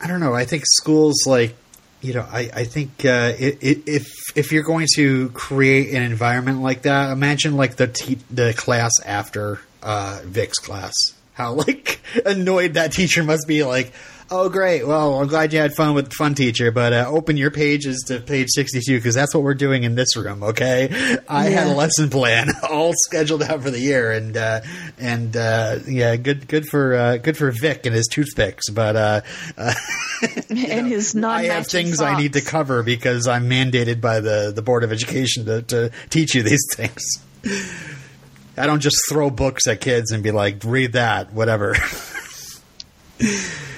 I don't know. I think schools like you know, I, I think uh, it, it, if if you're going to create an environment like that, imagine like the te- the class after uh, Vic's class. How like annoyed that teacher must be. Like, oh great, well I'm glad you had fun with fun teacher, but uh, open your pages to page 62 because that's what we're doing in this room. Okay, I yeah. had a lesson plan all scheduled out for the year, and uh, and uh, yeah, good good for uh, good for Vic and his toothpicks, but uh, and know, his non. I have things socks. I need to cover because I'm mandated by the the board of education to, to teach you these things. I don't just throw books at kids and be like, read that, whatever.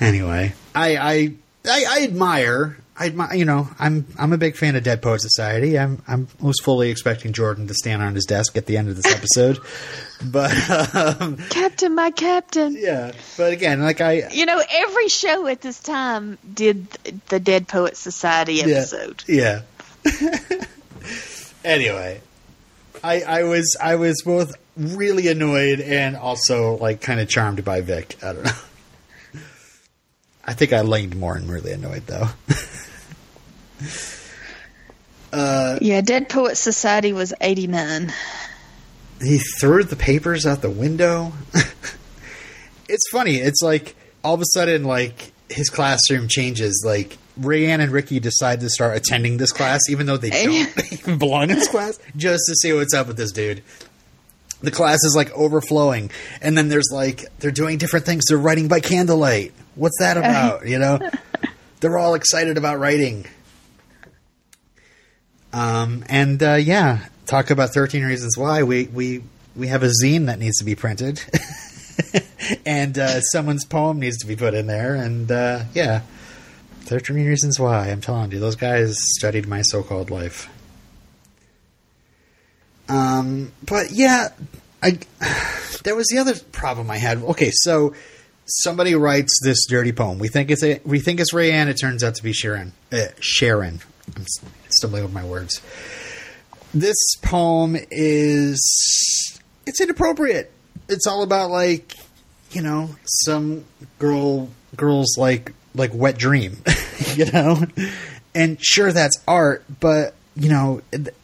anyway, I, I, I, I admire. I admire, you know, I'm I'm a big fan of Dead Poet Society. I'm I'm most fully expecting Jordan to stand on his desk at the end of this episode, but um, Captain, my captain. Yeah, but again, like I, you know, every show at this time did the Dead Poet Society episode. Yeah. yeah. anyway, I, I was I was both really annoyed and also like kind of charmed by Vic. I don't know. I think I leaned more and really annoyed though. uh, yeah, Dead Poet Society was eighty nine. He threw the papers out the window. it's funny. It's like all of a sudden, like his classroom changes. Like Rayanne and Ricky decide to start attending this class, even though they don't belong in this class, just to see what's up with this dude. The class is like overflowing, and then there's like they're doing different things. They're writing by candlelight. What's that about? you know, they're all excited about writing. Um, and uh, yeah, talk about thirteen reasons why we we we have a zine that needs to be printed, and uh, someone's poem needs to be put in there, and uh, yeah, thirteen reasons why. I'm telling you, those guys studied my so-called life. Um, but yeah, I there was the other problem I had. Okay, so somebody writes this dirty poem. We think it's a, we think it's Rayanne. It turns out to be Sharon. Uh, Sharon. I'm stumbling over my words. This poem is it's inappropriate. It's all about like you know some girl girls like like wet dream, you know. And sure, that's art, but you know,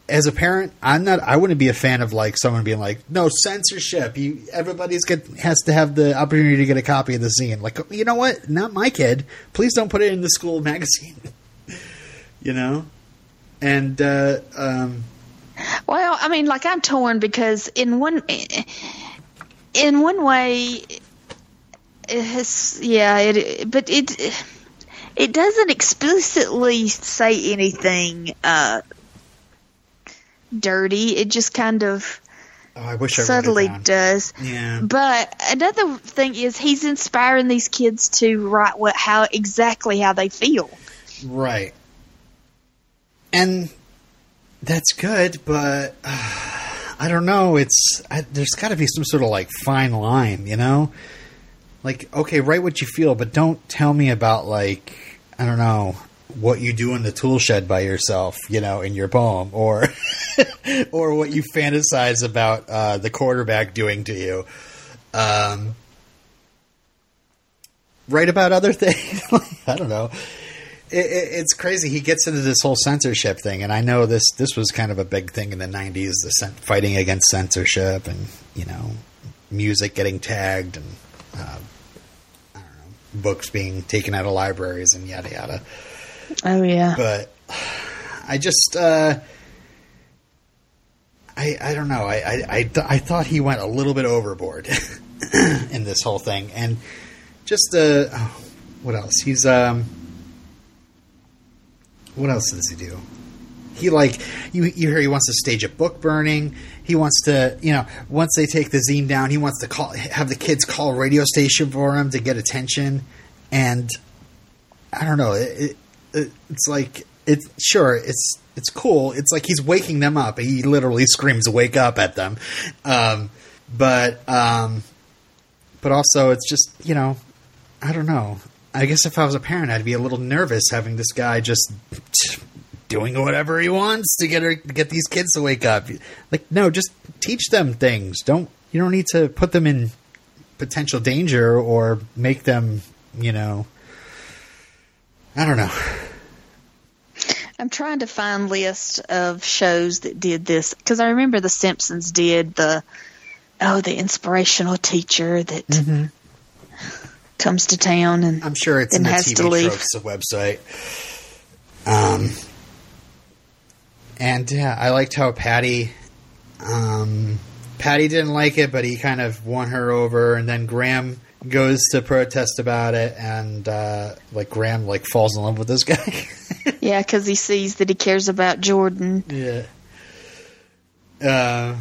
as a parent, I'm not. I wouldn't be a fan of like someone being like, "No censorship." You, everybody's get has to have the opportunity to get a copy of the zine. Like, you know what? Not my kid. Please don't put it in the school magazine. you know, and uh, um, well, I mean, like I'm torn because in one in one way, it has yeah, it but it it doesn't explicitly say anything uh, dirty. It just kind of oh, I wish I subtly does. Yeah. But another thing is he's inspiring these kids to write what how exactly how they feel. Right. And that's good, but uh, I don't know. It's I, there's got to be some sort of like fine line, you know. Like, okay, write what you feel, but don't tell me about like I don't know what you do in the tool shed by yourself, you know, in your poem, or or what you fantasize about uh, the quarterback doing to you. Um, write about other things. I don't know. It, it, it's crazy. He gets into this whole censorship thing, and I know this this was kind of a big thing in the '90s, the cen- fighting against censorship, and you know, music getting tagged, and uh, I don't know, books being taken out of libraries, and yada yada. Oh yeah. But I just, uh, I I don't know. I I I, th- I thought he went a little bit overboard in this whole thing, and just uh, oh, what else? He's um, what else does he do? He like you you hear he wants to stage a book burning. He wants to you know once they take the zine down, he wants to call have the kids call radio station for him to get attention, and I don't know. It, it, it's like it's sure it's it's cool. It's like he's waking them up. He literally screams "wake up" at them, um, but um, but also it's just you know I don't know. I guess if I was a parent, I'd be a little nervous having this guy just doing whatever he wants to get her get these kids to wake up. Like, no, just teach them things. Don't you don't need to put them in potential danger or make them, you know. I don't know. I'm trying to find list of shows that did this because I remember The Simpsons did the oh the inspirational teacher that Mm-hmm. comes to town and I'm sure it's in the has to TV leave. Tropes website. Um, and yeah, I liked how Patty, um, Patty didn't like it, but he kind of won her over, and then Graham goes to protest about it, and uh, like Graham like falls in love with this guy. yeah, because he sees that he cares about Jordan. yeah. Uh,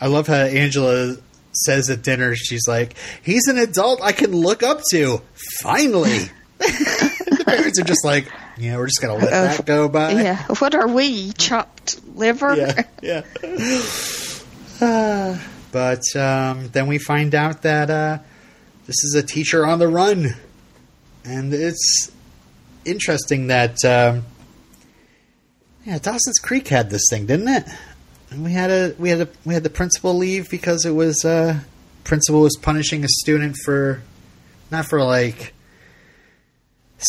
I love how Angela says at dinner, she's like, "He's an adult I can look up to." Finally, the parents are just like, "Yeah, we're just gonna let Uh, that go by." Yeah, what are we? Chopped liver? yeah, yeah. Uh, but um, then we find out that uh, this is a teacher on the run, and it's interesting that um, yeah, Dawson's Creek had this thing, didn't it? And we had a we had a we had the principal leave because it was uh, principal was punishing a student for not for like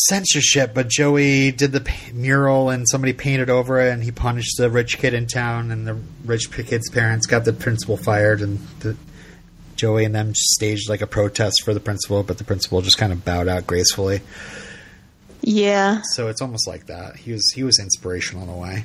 censorship, but Joey did the mural and somebody painted over it, and he punished the rich kid in town, and the rich kid's parents got the principal fired, and the, Joey and them staged like a protest for the principal, but the principal just kind of bowed out gracefully. Yeah, So it's almost like that. He was he was inspirational in a way.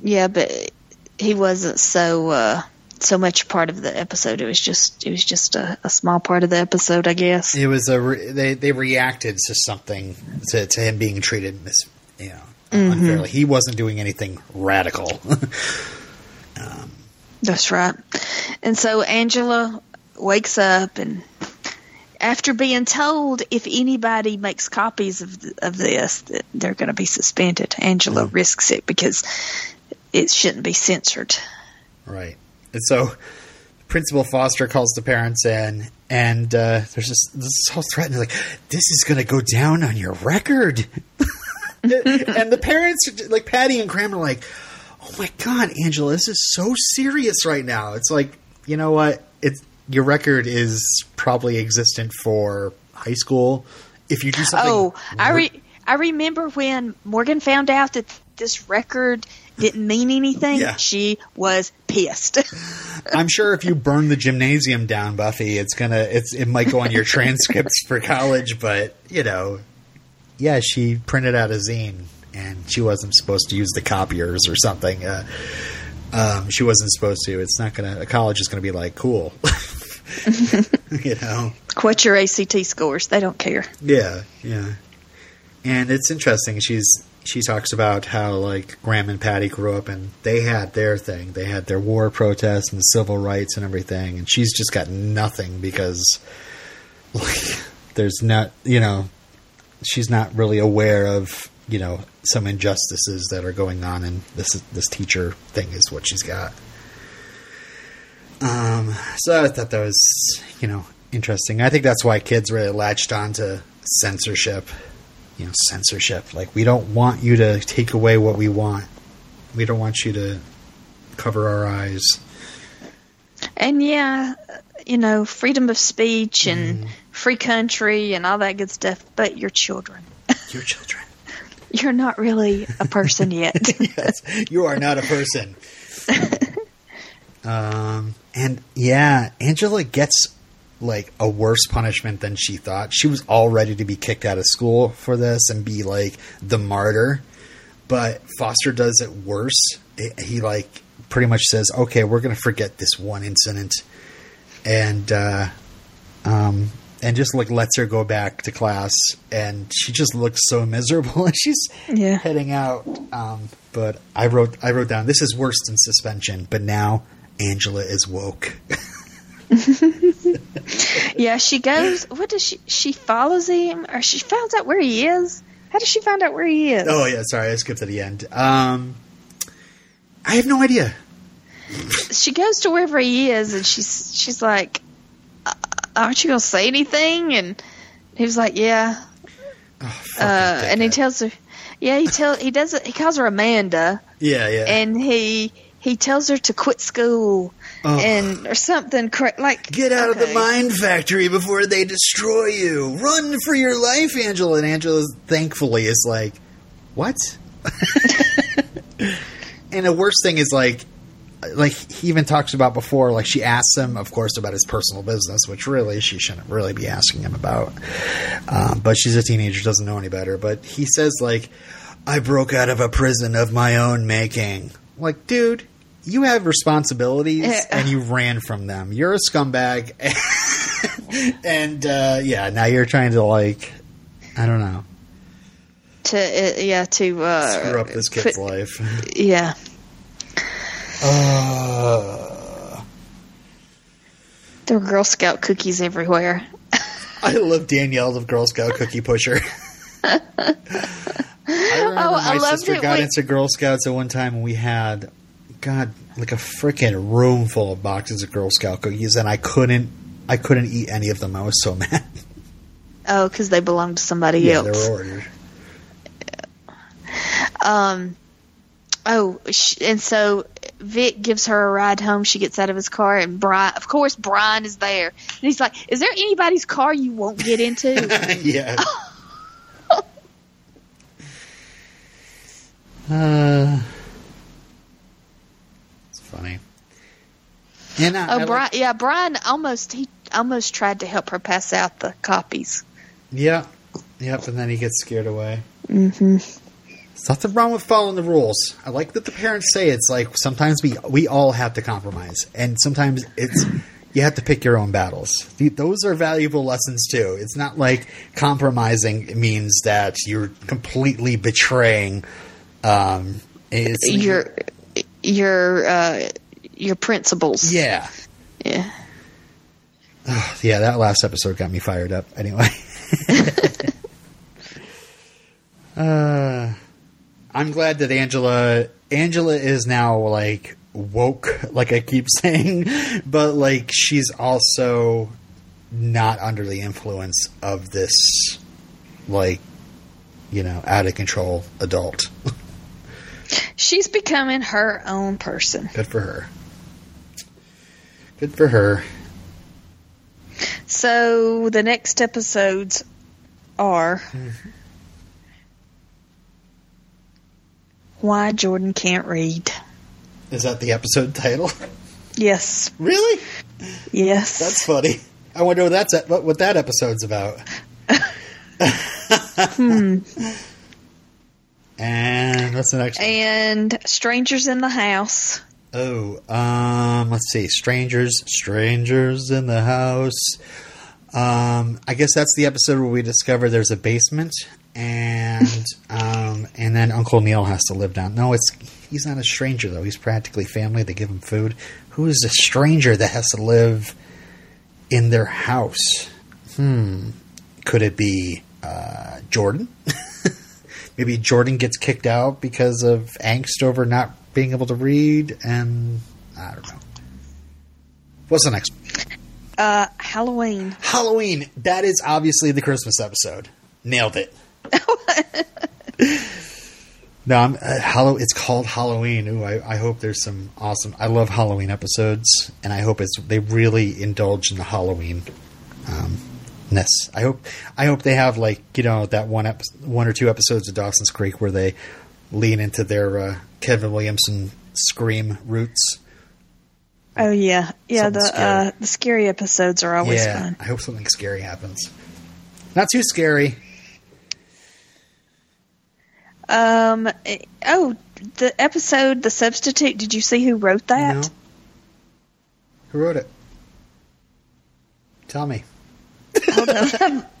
yeah, but he wasn't so uh, so much part of the episode. It was just it was just a, a small part of the episode, I guess. It was a re- they they reacted to something to, to him being treated mis you know unfairly. He wasn't doing anything radical. That's right. And so Angela wakes up and after being told if anybody makes copies of of this that they're going to be suspended, Angela risks it because it shouldn't be censored. Right. And so Principal Foster calls the parents in, and uh, there's this, this whole threat. And they're like, this is going to go down on your record. and the parents, like Patty and Graham, are like, oh my God, Angela, this is so serious right now. It's like, you know what? It's Your record is probably existent for high school. If you do something. Oh, I re- I remember when Morgan found out that this record didn't mean anything. Yeah. She was pissed. I'm sure if you burn the gymnasium down, Buffy, it's gonna it's it might go on your transcripts for college, but you know, yeah, she printed out a zine and she wasn't supposed to use the copiers or something. Uh, um, she wasn't supposed to. It's not gonna. A college is gonna be like cool, you know. What's your ACT scores? They don't care. Yeah, yeah. And it's interesting. She's she talks about how like Graham and Patty grew up and they had their thing. They had their war protests and civil rights and everything, and she's just got nothing because like there's not you know she's not really aware of you know some injustices that are going on, and this this teacher thing is what she's got. Um, so I thought that was you know interesting. I think that's why kids really latched on to censorship. You know, censorship. Like we don't want you to take away what we want. We don't want you to cover our eyes. And yeah, you know, freedom of speech and Mm-hmm. free country and all that good stuff, but you're children. Your children. You're not really a person yet. yes, you are not a person. um, and yeah, Angela gets like a worse punishment than she thought. She was all ready to be kicked out of school for this and be like the martyr, but Foster does it worse. It- he like pretty much says, "Okay, we're going to forget this one incident," and uh, um, and just like lets her go back to class, and she just looks so miserable, and she's Yeah. heading out. Um, but I wrote I wrote down this is worse than suspension, but now Angela is woke. yeah, she goes. What does she? She follows him, or she finds out where he is. How does she find out where he is? oh yeah, sorry, I skipped to the end. Um, I have no idea. She goes to wherever he is, and she's she's like, "Uh, "Aren't you gonna say anything?" And he was like, "Yeah." Oh, Uh, and he tells her, "Yeah." He tell he does it. He calls her Amanda, yeah, yeah, and he he tells her to quit school Oh. and or something. Cra- like Get out of the okay. mine factory before they destroy you. Run for your life, Angela. And Angela, thankfully, is like, what? and the worst thing is like, like he even talks about before. Like she asks him, of course, about his personal business, which really she shouldn't really be asking him about. Um, but she's a teenager, doesn't know any better. But he says like, I broke out of a prison of my own making. Like, dude. You have responsibilities and you ran from them. You're a scumbag. and uh, yeah, now you're trying to like I don't know. to uh, yeah to uh, Screw up this kid's put- life. Yeah, Uh, there were Girl Scout cookies everywhere. I love Danielle, the Girl Scout cookie pusher. I remember Oh, I my loved sister got when- into Girl Scouts at one time, and we had, God, like a freaking room full of boxes of Girl Scout cookies, and I couldn't, I couldn't eat any of them. I was so mad. Oh, because they belonged to somebody yeah, they else. were ordered. Um. Oh, sh- and so Vic gives her a ride home. She gets out of his car, and Brian, of course, Brian is there, and he's like, "Is there anybody's car you won't get into?" yeah. uh, it's funny. And I, I oh, like- Brian, yeah, Brian almost he almost tried to help her pass out the copies. yeah, yep. And then he gets scared away. Mm-hmm. Nothing wrong with following the rules. I like that the parents say it's like sometimes we we all have to compromise, and sometimes it's you have to pick your own battles. Those are valuable lessons too. It's not like compromising means that you're completely betraying. Um, Your your uh, your principles. yeah, Yeah. yeah. That last episode got me fired up. Anyway. uh, I'm glad that Angela Angela is now like woke, like I keep saying, but like she's also not under the influence of this like you know out of control adult. She's becoming her own person. Good for her. Good for her. So the next episodes are mm-hmm. Why Jordan can't read. Is that the episode title? Yes, really? yes. That's funny. I wonder what that's what, what that episode's about. And what's the next? one? and strangers in the house. Oh, um, let's see. Strangers, strangers in the house. Um, I guess that's the episode where we discover there's a basement, and um, and then Uncle Neil has to live down. No, it's he's not a stranger though. He's practically family. They give him food. Who is a stranger that has to live in their house? Hmm. Could it be uh, Jordan? Maybe Jordan gets kicked out because of angst over not being able to read, and I don't know. What's the next? Uh, Halloween. Halloween. That is obviously the Christmas episode. Nailed it. no, I'm uh, Hallow. It's called Halloween. Ooh, I, I hope there's some awesome. I love Halloween episodes, and I hope it's they really indulge in the Halloween um, ness. I hope I hope they have like you know that one ep- one or two episodes of Dawson's Creek where they lean into their uh, Kevin Williamson scream roots. Oh yeah, yeah. Something The scary. uh, the scary episodes are always yeah, fun. I hope something scary happens. Not too scary. Um. eh, Oh, the episode, the substitute. Did you see who wrote that? No. Who wrote it? Tell me. Hold on.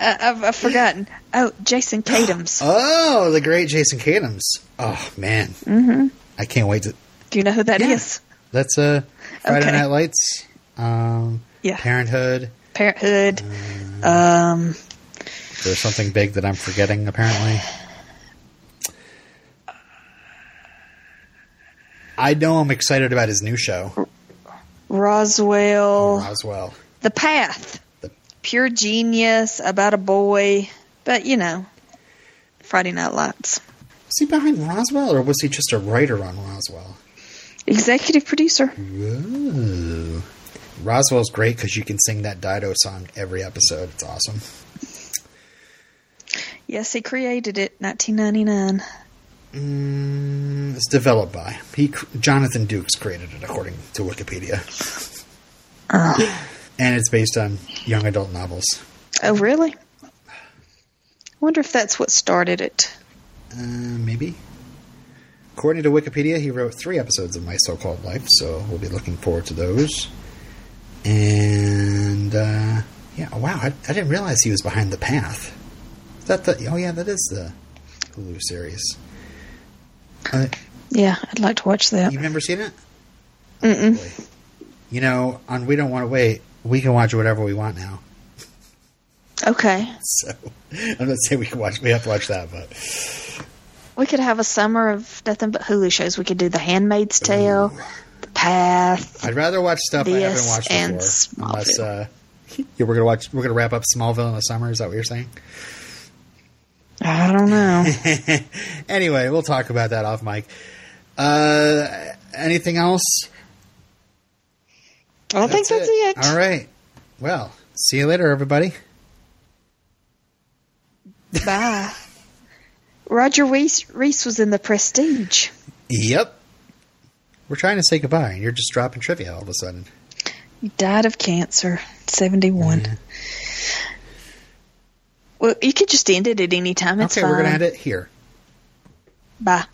Uh, I've, I've forgotten. Oh, Jason Katims. Oh, the great Jason Katims. Oh man, mm-hmm. I can't wait to. Do you know who that is? Yeah. That's uh, Friday Okay. Night Lights. Um, Yeah. Parenthood. Parenthood. Um. There's something big that I'm forgetting. Apparently, I know I'm excited about his new show, Roswell. Roswell. The Path. The- Pure genius about a boy, but you know, Friday Night Lights. Was he behind Roswell, or was he just a writer on Roswell? Executive producer. Ooh. Roswell's great because you can sing that Dido song every episode. It's awesome. Yes, he created it. 1999. Mm, it's developed by he. Jonathan Dukes created it, according to Wikipedia, and it's based on young adult novels. Oh, really? I wonder if that's what started it. Uh, maybe. According to Wikipedia, he wrote three episodes of My So-Called Life, so we'll be looking forward to those. And uh, yeah, wow, I, I didn't realize he was behind the path. Is that the? Oh yeah, that is the Hulu series. Uh, Yeah, I'd like to watch that. you've never seen it? Mm-mm. You know, on We Don't Want to Wait, we can watch whatever we want now. Okay. So I'm not saying we can watch. We have to watch that, but We could have a summer of nothing but Hulu shows. We could do The Handmaid's Tale, The Path. I'd rather watch stuff I haven't watched before. Unless uh, yeah, we're gonna watch. We're gonna wrap up Smallville in the summer. Is that what you're saying? I don't know. anyway, we'll talk about that off mic. Uh, anything else? I think that's it. All right. Well, see you later, everybody. Bye. Roger Rees, Rees was in The Prestige. Yep. We're trying to say goodbye, and you're just dropping trivia all of a sudden. He died of cancer, 71. Well, you could just end it at any time. It's okay, fine. we're gonna end it here. Bye.